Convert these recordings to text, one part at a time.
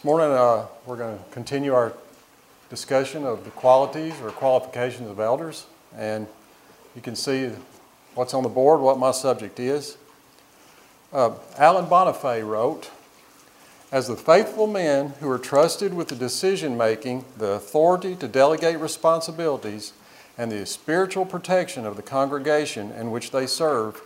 This morning, uh, we're going to continue our discussion of the qualities or qualifications of elders. And you can see what's on the board, what my subject is. Uh, Alan Bonifay wrote As the faithful men who are trusted with the decision making, the authority to delegate responsibilities, and the spiritual protection of the congregation in which they serve,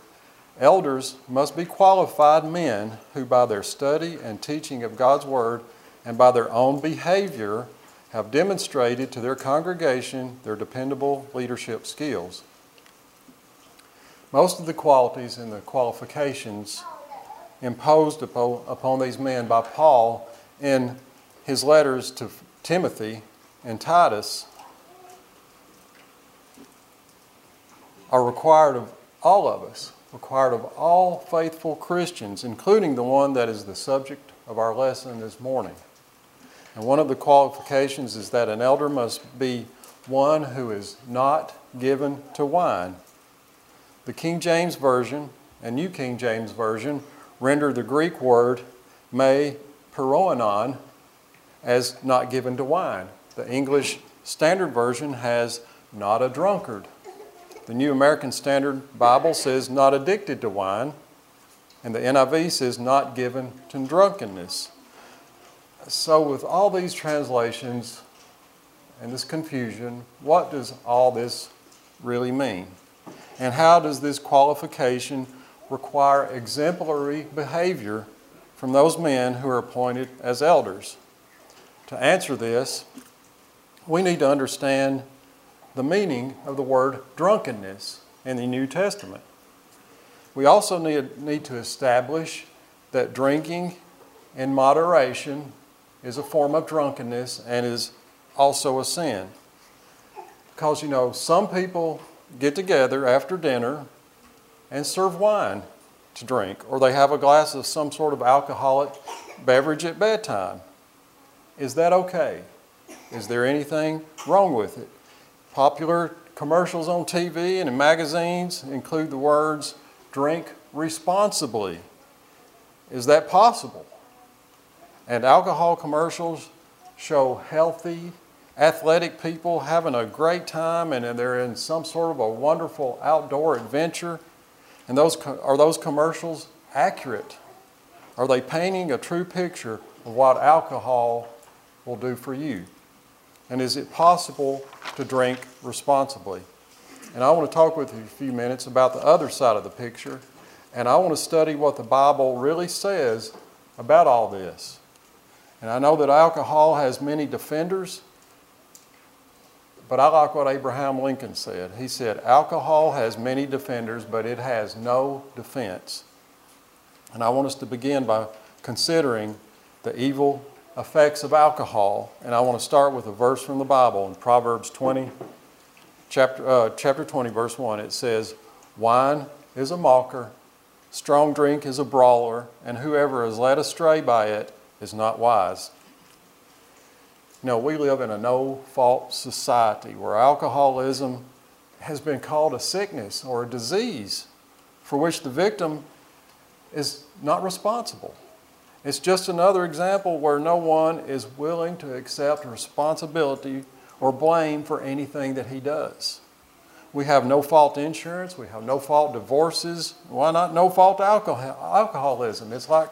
elders must be qualified men who, by their study and teaching of God's Word and by their own behavior, have demonstrated to their congregation their dependable leadership skills. Most of the qualities and the qualifications imposed upon, these men by Paul in his letters to Timothy and Titus are required of all of us, required of all faithful Christians, including the one that is the subject of our lesson this morning. And one of the qualifications is that an elder must be one who is not given to wine. The King James Version and New King James Version render the Greek word me paroinon as not given to wine. The English Standard Version has not a drunkard. The New American Standard Bible says not addicted to wine, and the NIV says not given to drunkenness. So, with all these translations and this confusion, what does all this really mean? And how does this qualification require exemplary behavior from those men who are appointed as elders? To answer this, we need to understand the meaning of the word drunkenness in the New Testament. We also need, need to establish that drinking in moderation is a form of drunkenness and is also a sin. Because, you know, some people get together after dinner and serve wine to drink, or they have a glass of some sort of alcoholic beverage at bedtime. Is that okay? Is there anything wrong with it? Popular commercials on TV and in magazines include the words, drink responsibly. Is that possible? And alcohol commercials show healthy, athletic people having a great time and they're in some sort of a wonderful outdoor adventure. And those, are those commercials accurate? Are they painting a true picture of what alcohol will do for you? And is it possible to drink responsibly? And I want to talk with you a few minutes about the other side of the picture. And I want to study what the Bible really says about all this. And I know that alcohol has many defenders, but I like what Abraham Lincoln said. He said, Alcohol has many defenders, but it has no defense. And I want us to begin by considering the evil effects of alcohol. And I want to start with a verse from the Bible in Proverbs 20, chapter, uh, chapter 20, verse 1. It says, Wine is a mocker, strong drink is a brawler, and whoever is led astray by it is not wise. Know, we live in a no fault society where alcoholism has been called a sickness or a disease for which the victim is not responsible. It's just another example where no one is willing to accept responsibility or blame for anything that he does. We have no fault insurance, we have no fault divorces. Why not no fault alcohol, alcoholism? It's like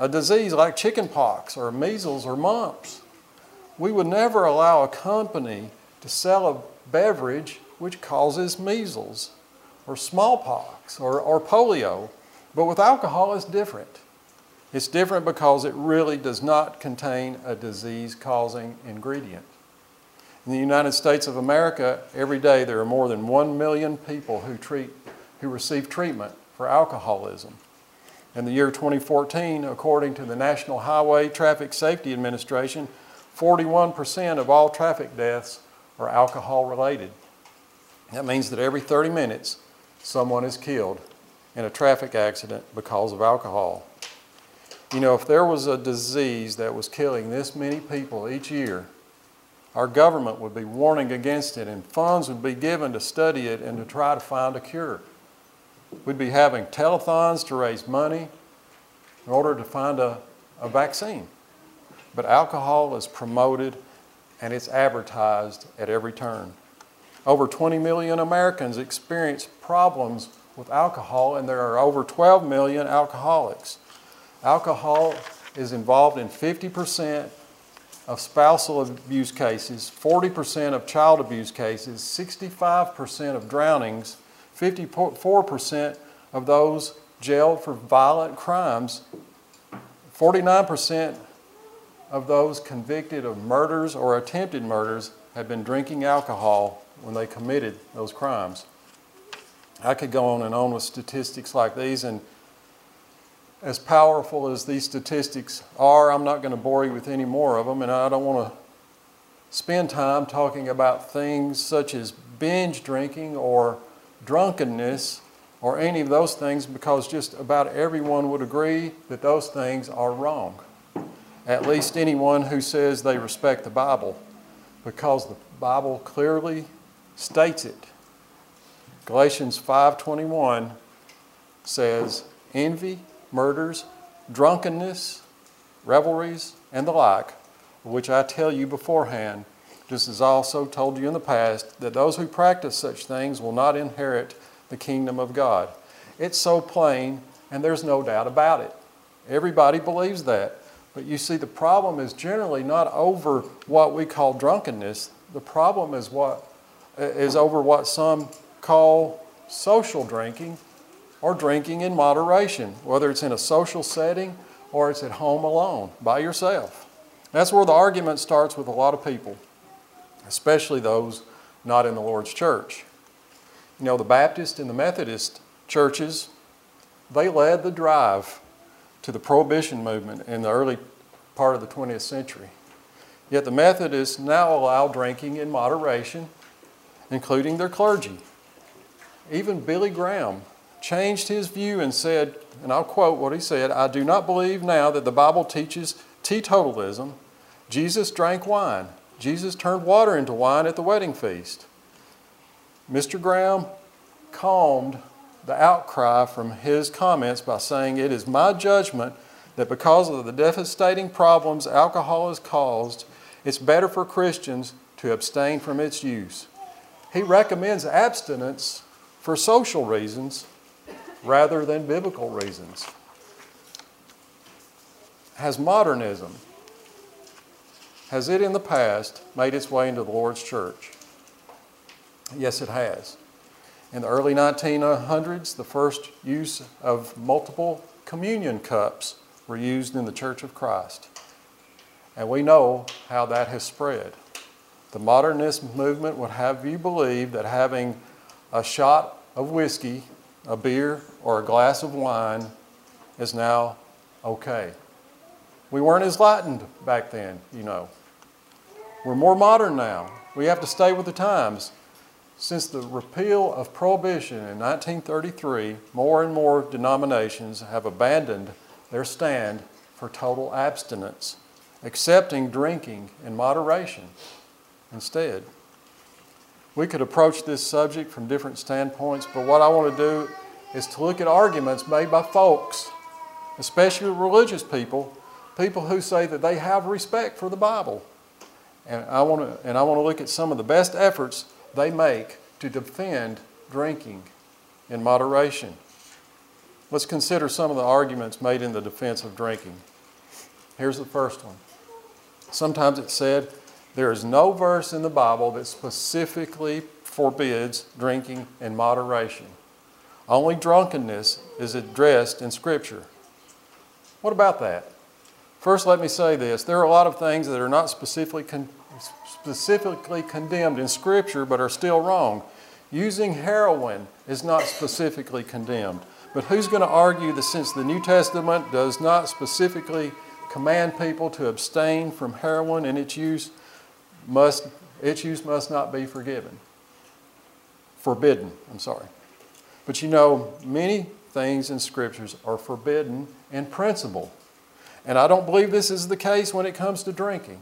a disease like chickenpox or measles or mumps. We would never allow a company to sell a beverage which causes measles or smallpox or, or polio. But with alcohol, it's different. It's different because it really does not contain a disease causing ingredient. In the United States of America, every day there are more than 1 million people who, treat, who receive treatment for alcoholism. In the year 2014, according to the National Highway Traffic Safety Administration, 41% of all traffic deaths are alcohol related. That means that every 30 minutes, someone is killed in a traffic accident because of alcohol. You know, if there was a disease that was killing this many people each year, our government would be warning against it and funds would be given to study it and to try to find a cure. We'd be having telethons to raise money in order to find a, a vaccine. but alcohol is promoted and it's advertised at every turn. Over 20 million Americans experience problems with alcohol, and there are over 12 million alcoholics. Alcohol is involved in 50% of spousal abuse cases, 40% of child abuse cases, 65% of drownings, 54% of those jailed for violent crimes, 49% of those convicted of murders or attempted murders had been drinking alcohol when they committed those crimes. I could go on and on with statistics like these, and as powerful as these statistics are, I'm not going to bore you with any more of them, and I don't want to spend time talking about things such as binge drinking or drunkenness or any of those things because just about everyone would agree that those things are wrong. At least anyone who says they respect the Bible because the Bible clearly states it. Galatians 5:21 says, "Envy, murders, drunkenness, revelries, and the like, which I tell you beforehand, just as I also told you in the past, that those who practice such things will not inherit the kingdom of God. It's so plain, and there's no doubt about it. Everybody believes that. But you see, the problem is generally not over what we call drunkenness. The problem is what is over what some call social drinking or drinking in moderation, whether it's in a social setting or it's at home alone by yourself. That's where the argument starts with a lot of people, especially those not in the Lord's church. You know, the Baptist and the Methodist churches, they led the drive to the prohibition movement in the early part of the 20th century. Yet the Methodists now allow drinking in moderation, including their clergy. Even Billy Graham changed his view and said, and I'll quote what he said I do not believe now that the Bible teaches teetotalism. Jesus drank wine. Jesus turned water into wine at the wedding feast. Mr. Graham calmed the outcry from his comments by saying, It is my judgment that because of the devastating problems alcohol has caused, it's better for Christians to abstain from its use. He recommends abstinence for social reasons rather than biblical reasons. Has modernism, has it in the past made its way into the Lord's church? Yes, it has. In the early 1900s, the first use of multiple communion cups were used in the Church of Christ. And we know how that has spread. The modernist movement would have you believe that having a shot of whiskey, a beer, or a glass of wine is now okay. We weren't as lightened back then, you know. We're more modern now. We have to stay with the times. Since the repeal of prohibition in 1933, more and more denominations have abandoned their stand for total abstinence, accepting drinking in moderation instead. We could approach this subject from different standpoints, but what I want to do is to look at arguments made by folks, especially religious people, people who say that they have respect for the Bible. And I want to, and I want to look at some of the best efforts they make to defend drinking in moderation. Let's consider some of the arguments made in the defense of drinking. Here's the first one. Sometimes it's said there is no verse in the Bible that specifically forbids drinking in moderation. Only drunkenness is addressed in Scripture. What about that? First, let me say this there are a lot of things that are not specifically con- specifically condemned in Scripture but are still wrong. Using heroin is not specifically condemned. But who's going to argue that since the New Testament does not specifically command people to abstain from heroin and its use, must, its use must not be forgiven? Forbidden, I'm sorry. But you know, many things in scriptures are forbidden in principle. And I don't believe this is the case when it comes to drinking.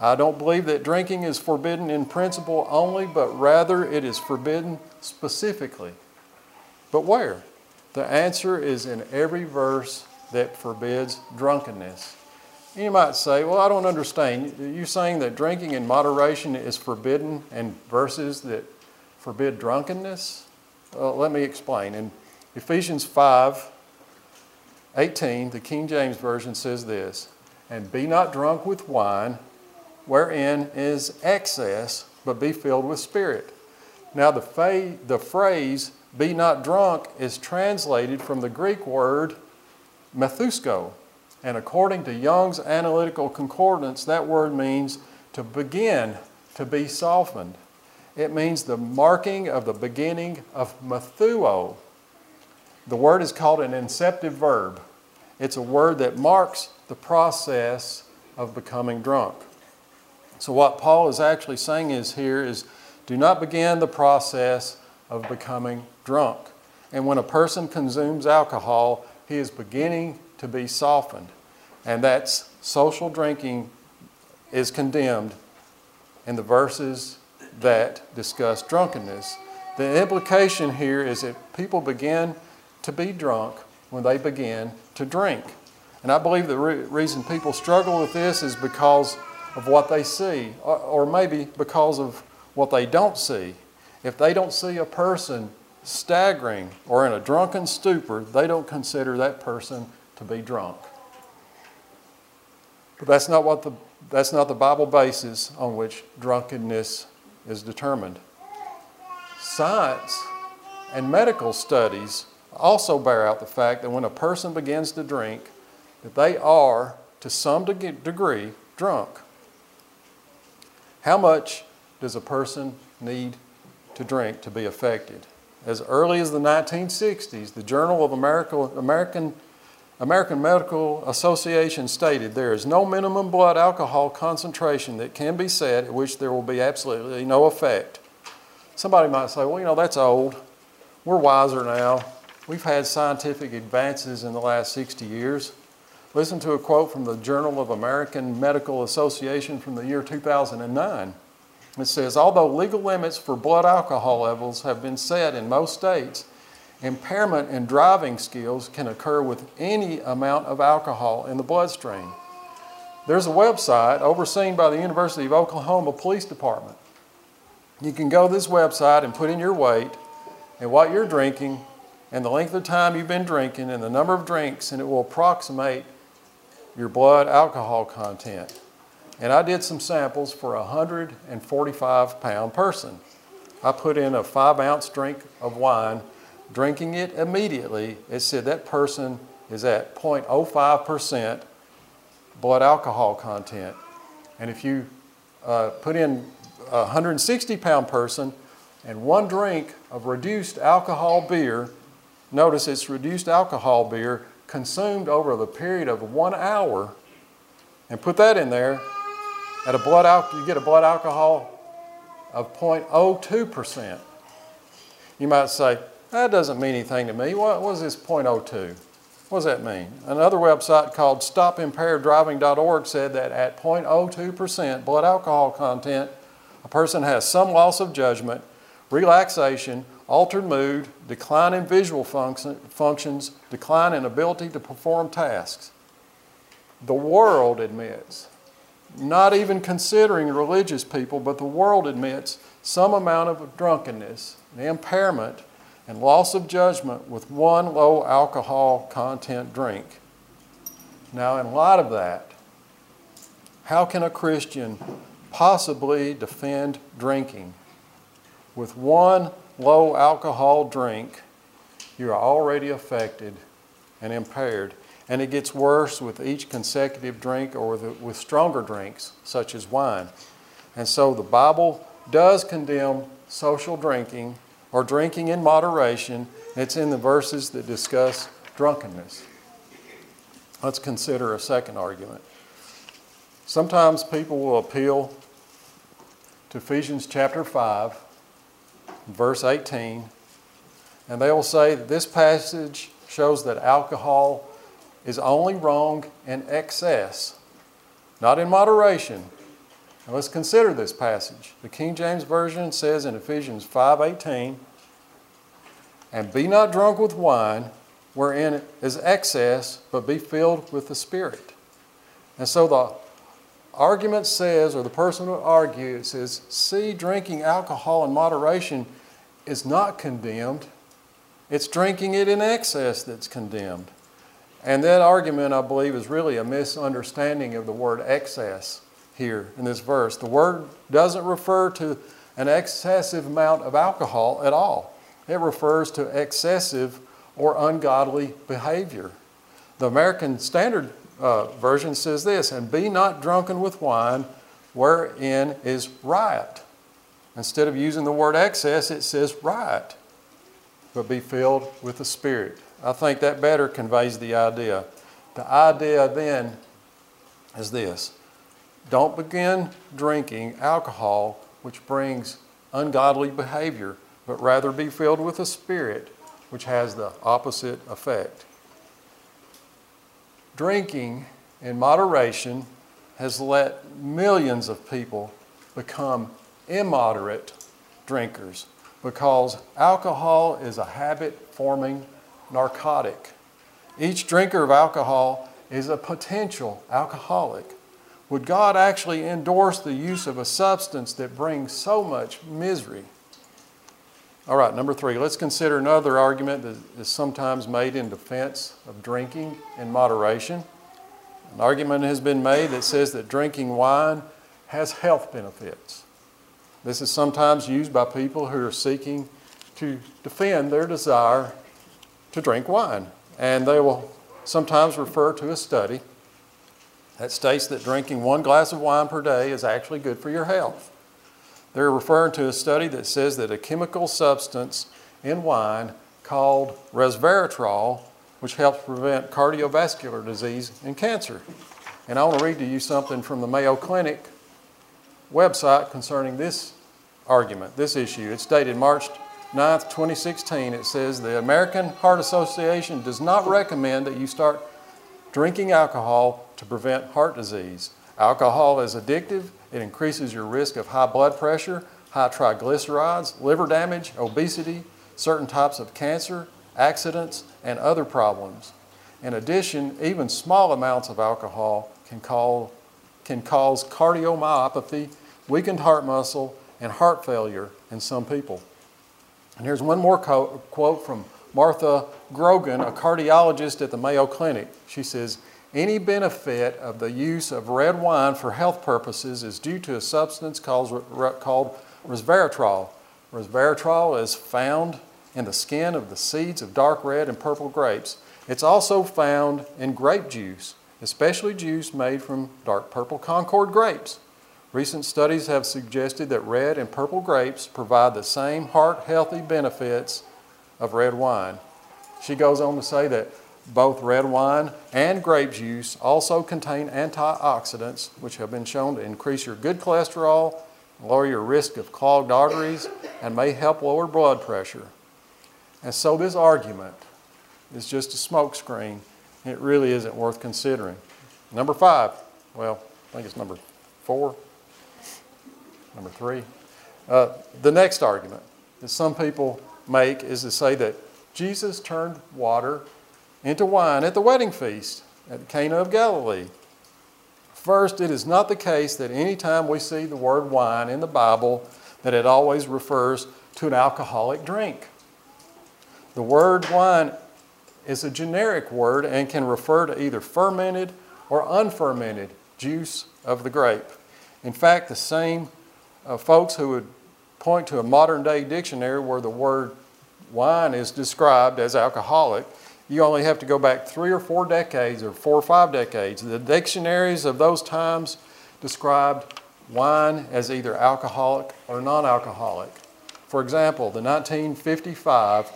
I don't believe that drinking is forbidden in principle only, but rather it is forbidden specifically. But where? The answer is in every verse that forbids drunkenness. You might say, well, I don't understand. You're saying that drinking in moderation is forbidden and verses that forbid drunkenness? Well, let me explain. In Ephesians 5 18, the King James Version says this And be not drunk with wine, wherein is excess, but be filled with spirit. Now, the, fa- the phrase be not drunk is translated from the Greek word methusko. And according to Young's Analytical Concordance, that word means to begin, to be softened. It means the marking of the beginning of methuo. The word is called an inceptive verb. It's a word that marks the process of becoming drunk. So, what Paul is actually saying is here is do not begin the process of becoming drunk. And when a person consumes alcohol, he is beginning to be softened. And that's social drinking is condemned in the verses that discuss drunkenness. The implication here is that people begin to be drunk when they begin to drink. And I believe the re- reason people struggle with this is because of what they see, or, maybe because of what they don't see. If they don't see a person staggering or in a drunken stupor, they don't consider that person to be drunk. But that's not what the that's not the Bible basis on which drunkenness is determined. Science and medical studies also bear out the fact that when a person begins to drink, that they are, to some degree, drunk. How much does a person need to drink to be affected? As early as the 1960s, the Journal of American, American Medical Association stated there is no minimum blood alcohol concentration that can be set at which there will be absolutely no effect. Somebody might say, well, you know, that's old. We're wiser now. We've had scientific advances in the last 60 years. Listen to a quote from the Journal of American Medical Association from the year 2009. It says, although legal limits for blood alcohol levels have been set in most states, impairment in driving skills can occur with any amount of alcohol in the bloodstream. There's a website overseen by the University of Oklahoma Police Department. You can go to this website and put in your weight and what you're drinking and the length of time you've been drinking and the number of drinks, and it will approximate your blood alcohol content. And I did some samples for a 145 pound person. I put in a five ounce drink of wine, drinking it immediately. It said that person is at 0.05% blood alcohol content. And if you uh, put in a 160 pound person and one drink of reduced alcohol beer, Notice it's reduced alcohol beer consumed over the period of one hour, and put that in there. At a blood al- you get a blood alcohol of 0.02%. You might say, that doesn't mean anything to me. What was this 0.02? What does that mean? Another website called stopimpaireddriving.org said that at 0.02% blood alcohol content, a person has some loss of judgment, relaxation, altered mood, decline in visual function, functions, decline in ability to perform tasks. The world admits, not even considering religious people, but the world admits some amount of drunkenness, impairment, and loss of judgment with one low alcohol content drink. Now, in light of that, how can a Christian possibly defend drinking with one low alcohol drink, you're already affected and impaired. And it gets worse with each consecutive drink or with, with stronger drinks, such as wine. And so the Bible does condemn social drinking or drinking in moderation. It's in the verses that discuss drunkenness. Let's consider a second argument. Sometimes people will appeal to Ephesians chapter 5 verse 18, and they will say that this passage shows that alcohol is only wrong in excess, not in moderation. Now let's consider this passage. The King James Version says in Ephesians 5:18, "And be not drunk with wine, wherein is excess, but be filled with the Spirit." And so the argument says, or the person who argues says, see, drinking alcohol in moderation is not condemned. It's drinking it in excess that's condemned. And that argument, I believe, is really a misunderstanding of the word excess here in this verse. The word doesn't refer to an excessive amount of alcohol at all, it refers to excessive or ungodly behavior. The American Standard uh, Version says this, and be not drunken with wine, wherein is riot. Instead of using the word excess, it says right, but be filled with the Spirit. I think that better conveys the idea. The idea then is this don't begin drinking alcohol, which brings ungodly behavior, but rather be filled with the Spirit, which has the opposite effect. Drinking in moderation has let millions of people become immoderate drinkers because alcohol is a habit forming narcotic. Each drinker of alcohol is a potential alcoholic. Would God actually endorse the use of a substance that brings so much misery? All right, number three, let's consider another argument that is sometimes made in defense of drinking in moderation. An argument has been made that says that drinking wine has health benefits. This is sometimes used by people who are seeking to defend their desire to drink wine. And they will sometimes refer to a study that states that drinking one glass of wine per day is actually good for your health. They're referring to a study that says that a chemical substance in wine called resveratrol, which helps prevent cardiovascular disease and cancer. And I want to read to you something from the Mayo Clinic website concerning this argument, this issue. It's dated March 9th, 2016, it says the American Heart Association does not recommend that you start drinking alcohol to prevent heart disease. Alcohol is addictive, it increases your risk of high blood pressure, high triglycerides, liver damage, obesity, certain types of cancer, accidents, and other problems. In addition, even small amounts of alcohol can, call, can cause cardiomyopathy, weakened heart muscle, and heart failure in some people. And here's one more co- quote from Martha Grogan, a cardiologist at the Mayo Clinic. She says, Any benefit of the use of red wine for health purposes is due to a substance called, called resveratrol. Resveratrol is found in the skin of the seeds of dark red and purple grapes. It's also found in grape juice, especially juice made from dark purple Concord grapes. Recent studies have suggested that red and purple grapes provide the same heart healthy benefits of red wine. She goes on to say that both red wine and grape juice also contain antioxidants, which have been shown to increase your good cholesterol, lower your risk of clogged arteries, and may help lower blood pressure. And so, this argument is just a smokescreen. It really isn't worth considering. Number five, well, I think it's number four. Number three. Uh, the next argument that some people make is to say that Jesus turned water into wine at the wedding feast at Cana of Galilee. First, it is not the case that anytime we see the word wine in the Bible, that it always refers to an alcoholic drink. The word wine is a generic word and can refer to either fermented or unfermented juice of the grape. In fact, the same uh, folks who would point to a modern day dictionary where the word wine is described as alcoholic, you only have to go back three or four decades or four or five decades. The dictionaries of those times described wine as either alcoholic or non alcoholic. For example, the 1955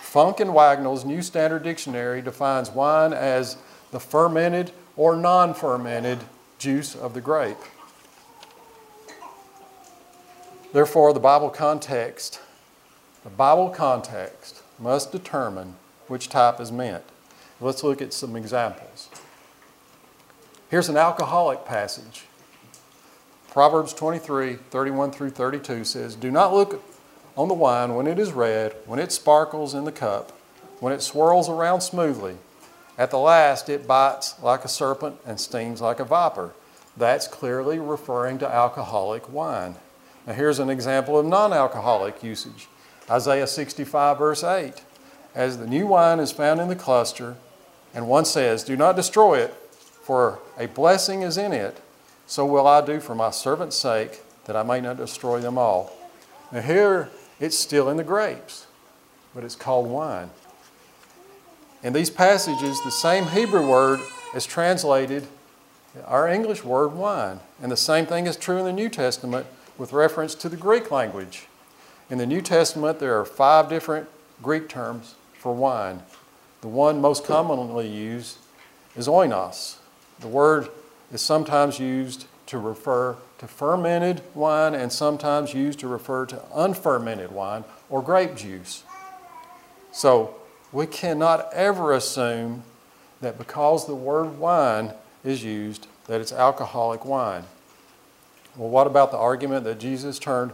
Funk and Wagnalls New Standard Dictionary defines wine as the fermented or non fermented juice of the grape. Therefore, the Bible context, the Bible context must determine which type is meant. Let's look at some examples. Here's an alcoholic passage. Proverbs 23, 31 through 32 says, Do not look on the wine when it is red, when it sparkles in the cup, when it swirls around smoothly, At the last, it bites like a serpent and stings like a viper. That's clearly referring to alcoholic wine. Now, here's an example of non alcoholic usage Isaiah 65, verse 8. As the new wine is found in the cluster, and one says, Do not destroy it, for a blessing is in it, so will I do for my servant's sake, that I may not destroy them all. Now, here it's still in the grapes, but it's called wine. In these passages, the same Hebrew word is translated our English word wine. And the same thing is true in the New Testament with reference to the Greek language. In the New Testament, there are five different Greek terms for wine. The one most commonly used is oinos. The word is sometimes used to refer to fermented wine and sometimes used to refer to unfermented wine or grape juice. So we cannot ever assume that because the word wine is used, that it's alcoholic wine. Well, what about the argument that Jesus turned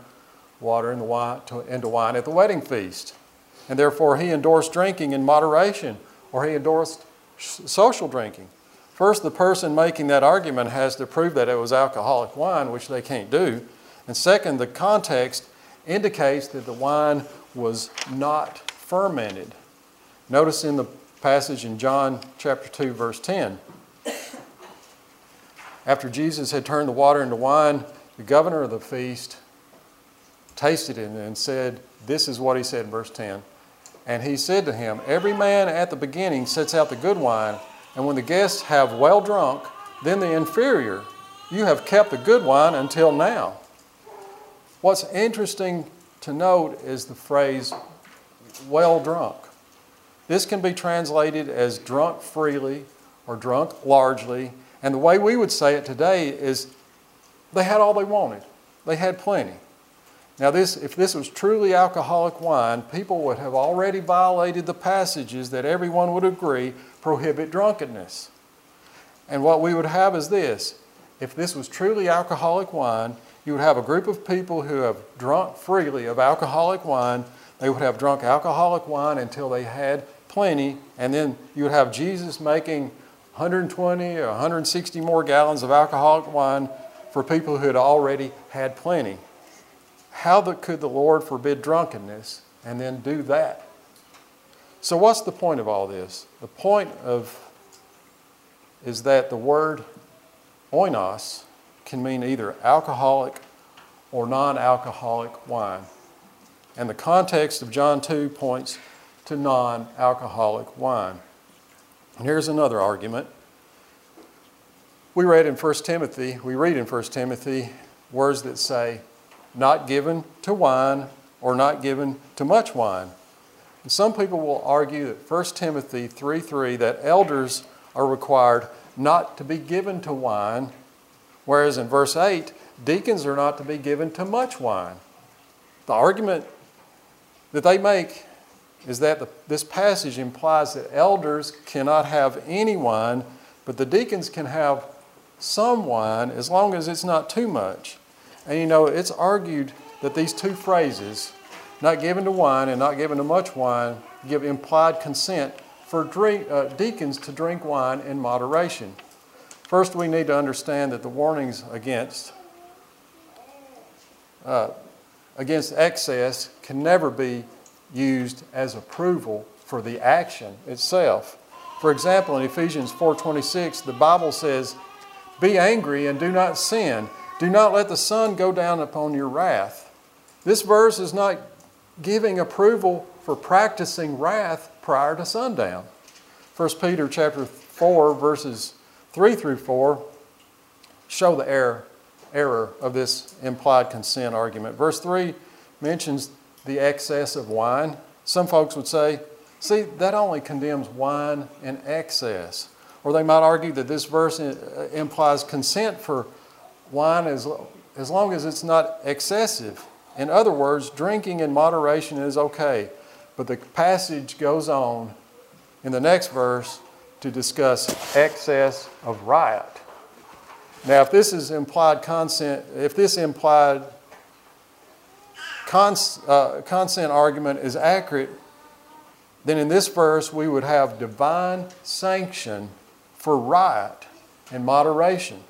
water into wine, at the wedding feast? And therefore, he endorsed drinking in moderation, or he endorsed social drinking. First, the person making that argument has to prove that it was alcoholic wine, which they can't do. And second, the context indicates that the wine was not fermented. Notice in the passage in John chapter 2, verse 10. After Jesus had turned the water into wine, the governor of the feast tasted it and said, This is what he said in verse 10. And he said to him, Every man at the beginning sets out the good wine, and when the guests have well drunk, then the inferior. You have kept the good wine until now. What's interesting to note is the phrase well drunk. This can be translated as drunk freely or drunk largely. And the way we would say it today is they had all they wanted, they had plenty. Now, this, if this was truly alcoholic wine, people would have already violated the passages that everyone would agree prohibit drunkenness. And what we would have is this if this was truly alcoholic wine, you would have a group of people who have drunk freely of alcoholic wine. They would have drunk alcoholic wine until they had plenty, and then you would have Jesus making 120 or 160 more gallons of alcoholic wine for people who had already had plenty. How the, could the Lord forbid drunkenness and then do that? So, what's the point of all this? The point of is that the word oinos can mean either alcoholic or non alcoholic wine. And the context of John 2 points to non alcoholic wine. And here's another argument. We read in 1 Timothy, we read in 1 Timothy words that say, not given to wine or not given to much wine. And some people will argue that 1 Timothy 3 3, that elders are required not to be given to wine, whereas in verse 8, deacons are not to be given to much wine. The argument that they make is that the, this passage implies that elders cannot have any wine, but the deacons can have some wine as long as it's not too much. And you know, it's argued that these two phrases, not given to wine and not given to much wine, give implied consent for drink, uh, deacons to drink wine in moderation. First, we need to understand that the warnings against uh, against excess can never be used as approval for the action itself. For example, in Ephesians 4:26, the Bible says, "Be angry and do not sin. Do not let the sun go down upon your wrath." This verse is not giving approval for practicing wrath prior to sundown. 1 Peter chapter 4 verses 3 through 4 show the error error of this implied consent argument. Verse 3 mentions the excess of wine. Some folks would say, see, that only condemns wine in excess. Or they might argue that this verse uh, implies consent for wine as, as long as it's not excessive. In other words, drinking in moderation is okay. But the passage goes on in the next verse to discuss excess of riot. Now, if this is implied consent, if this implied cons, uh, consent argument is accurate, then in this verse we would have divine sanction for riot and moderation.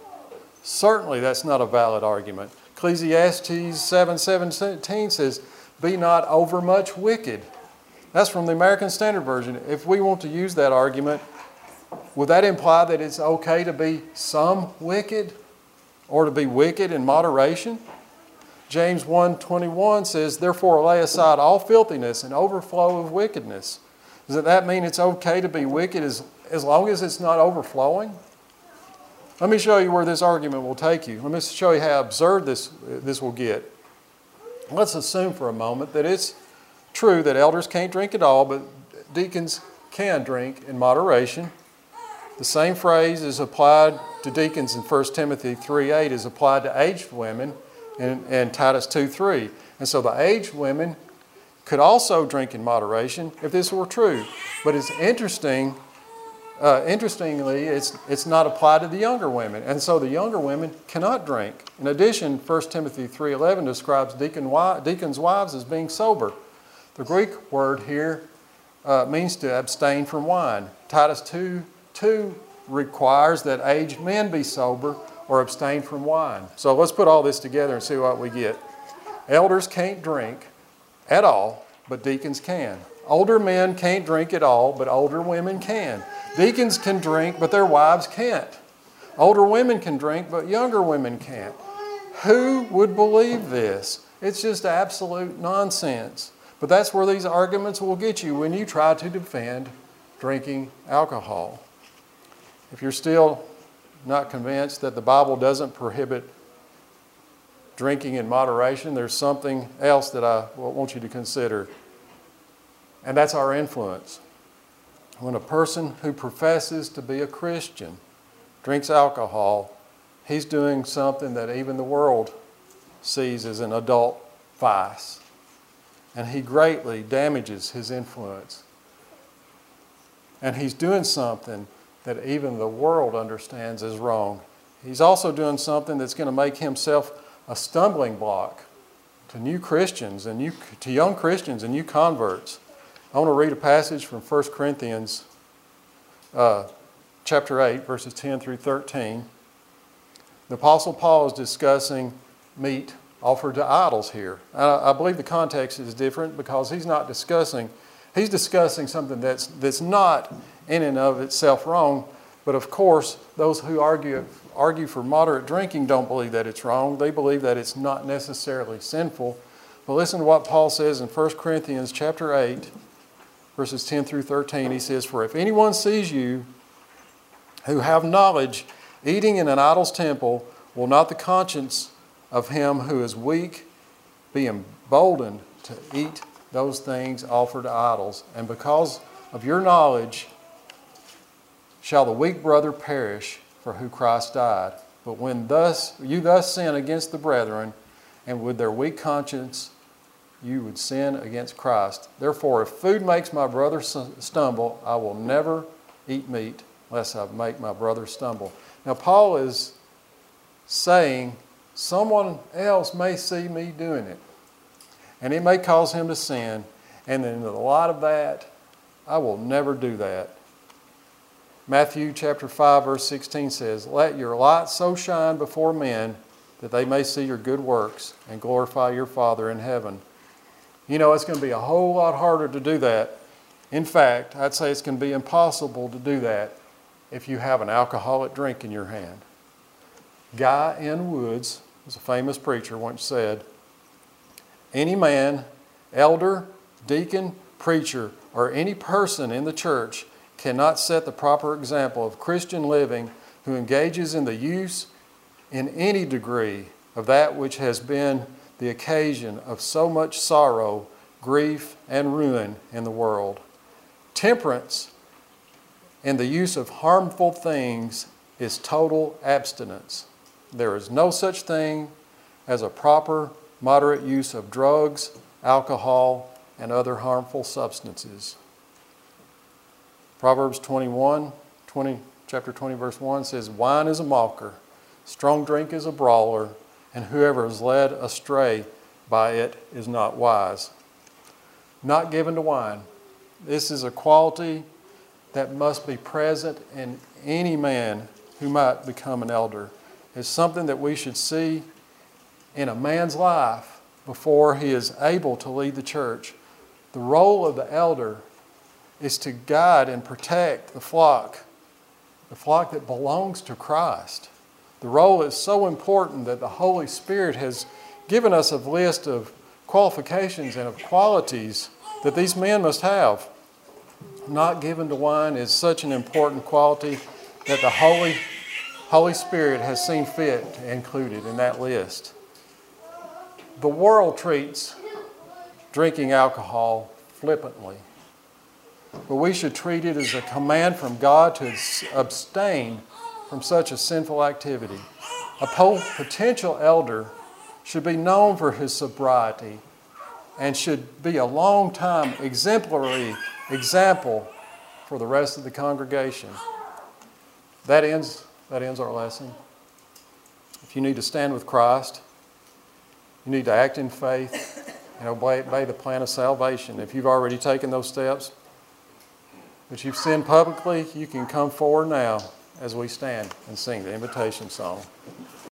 Certainly, that's not a valid argument. Ecclesiastes 7:17 says, Be not overmuch wicked. That's from the American Standard Version. If we want to use that argument, would that imply that it's okay to be some wicked or to be wicked in moderation? James 1:21 says, "Therefore lay aside all filthiness and overflow of wickedness." Does that mean it's okay to be wicked as, as long as it's not overflowing? Let me show you where this argument will take you. Let me show you how absurd this, this will get. Let's assume for a moment that it's true that elders can't drink at all, but deacons can drink in moderation. The same phrase is applied to deacons in 1 Timothy 3.8 is applied to aged women in Titus 2.3. And so the aged women could also drink in moderation if this were true. But it's interesting uh, interestingly, it's, it's not applied to the younger women, and so the younger women cannot drink. In addition, 1 Timothy 3.11 describes deacon deacons' wives as being sober. The Greek word here uh, means to abstain from wine. Titus 2, 2 requires that aged men be sober or abstain from wine. So let's put all this together and see what we get. Elders can't drink at all, but deacons can. Older men can't drink at all, but older women can. Deacons can drink, but their wives can't. Older women can drink, but younger women can't. Who would believe this? It's just absolute nonsense. But that's where these arguments will get you when you try to defend drinking alcohol. If you're still not convinced that the Bible doesn't prohibit drinking in moderation, there's something else that I want you to consider, and that's our influence. When a person who professes to be a Christian drinks alcohol, he's doing something that even the world sees as an adult vice. And he greatly damages his influence. And he's doing something that even the world understands is wrong. He's also doing something that's going to make himself a stumbling block to new Christians and new, to young Christians and new converts. I want to read a passage from 1 Corinthians uh, chapter 8, verses 10 through 13. The Apostle Paul is discussing meat offered to idols here. I, I believe the context is different because he's not discussing, he's discussing something that's, that's not in and of itself wrong. But of course, those who argue, argue for moderate drinking don't believe that it's wrong. They believe that it's not necessarily sinful. But listen to what Paul says in 1 Corinthians chapter 8, verses 10 through 13, he says, For if anyone sees you who have knowledge eating in an idol's temple, will not the conscience of him who is weak be emboldened to eat those things offered to idols? And because of your knowledge shall the weak brother perish for who Christ died. But when thus you thus sin against the brethren, and with their weak conscience you would sin against Christ. Therefore, if food makes my brother stumble, I will never eat meat lest I make my brother stumble. Now, Paul is saying someone else may see me doing it, and it may cause him to sin. And then in the light of that, I will never do that. Matthew chapter 5, verse 16 says, Let your light so shine before men that they may see your good works and glorify your Father in heaven. You know, it's going to be a whole lot harder to do that. In fact, I'd say it's going to be impossible to do that if you have an alcoholic drink in your hand. Guy N. Woods was a famous preacher once said, Any man, elder, deacon, preacher, or any person in the church cannot set the proper example of Christian living who engages in the use in any degree of that which has been the occasion of so much sorrow, grief, and ruin in the world. Temperance in the use of harmful things is total abstinence. There is no such thing as a proper, moderate use of drugs, alcohol, and other harmful substances. Proverbs 21, 20, chapter 20, verse 1 says, Wine is a mocker, strong drink is a brawler, and whoever is led astray by it is not wise. Not given to wine. This is a quality that must be present in any man who might become an elder. It's something that we should see in a man's life before he is able to lead the church. The role of the elder is to guide and protect the flock, the flock that belongs to Christ. The role is so important that the Holy Spirit has given us a list of qualifications and of qualities that these men must have. Not given to wine is such an important quality that the Holy, Holy Spirit has seen fit to include it in that list. The world treats drinking alcohol flippantly, but we should treat it as a command from God to abstain from such a sinful activity. A potential elder should be known for his sobriety and should be a long time exemplary example for the rest of the congregation. That ends, that ends our lesson. If you need to stand with Christ, you need to act in faith and obey, obey the plan of salvation. If you've already taken those steps, but you've sinned publicly, you can come forward now as we stand and sing the invitation song.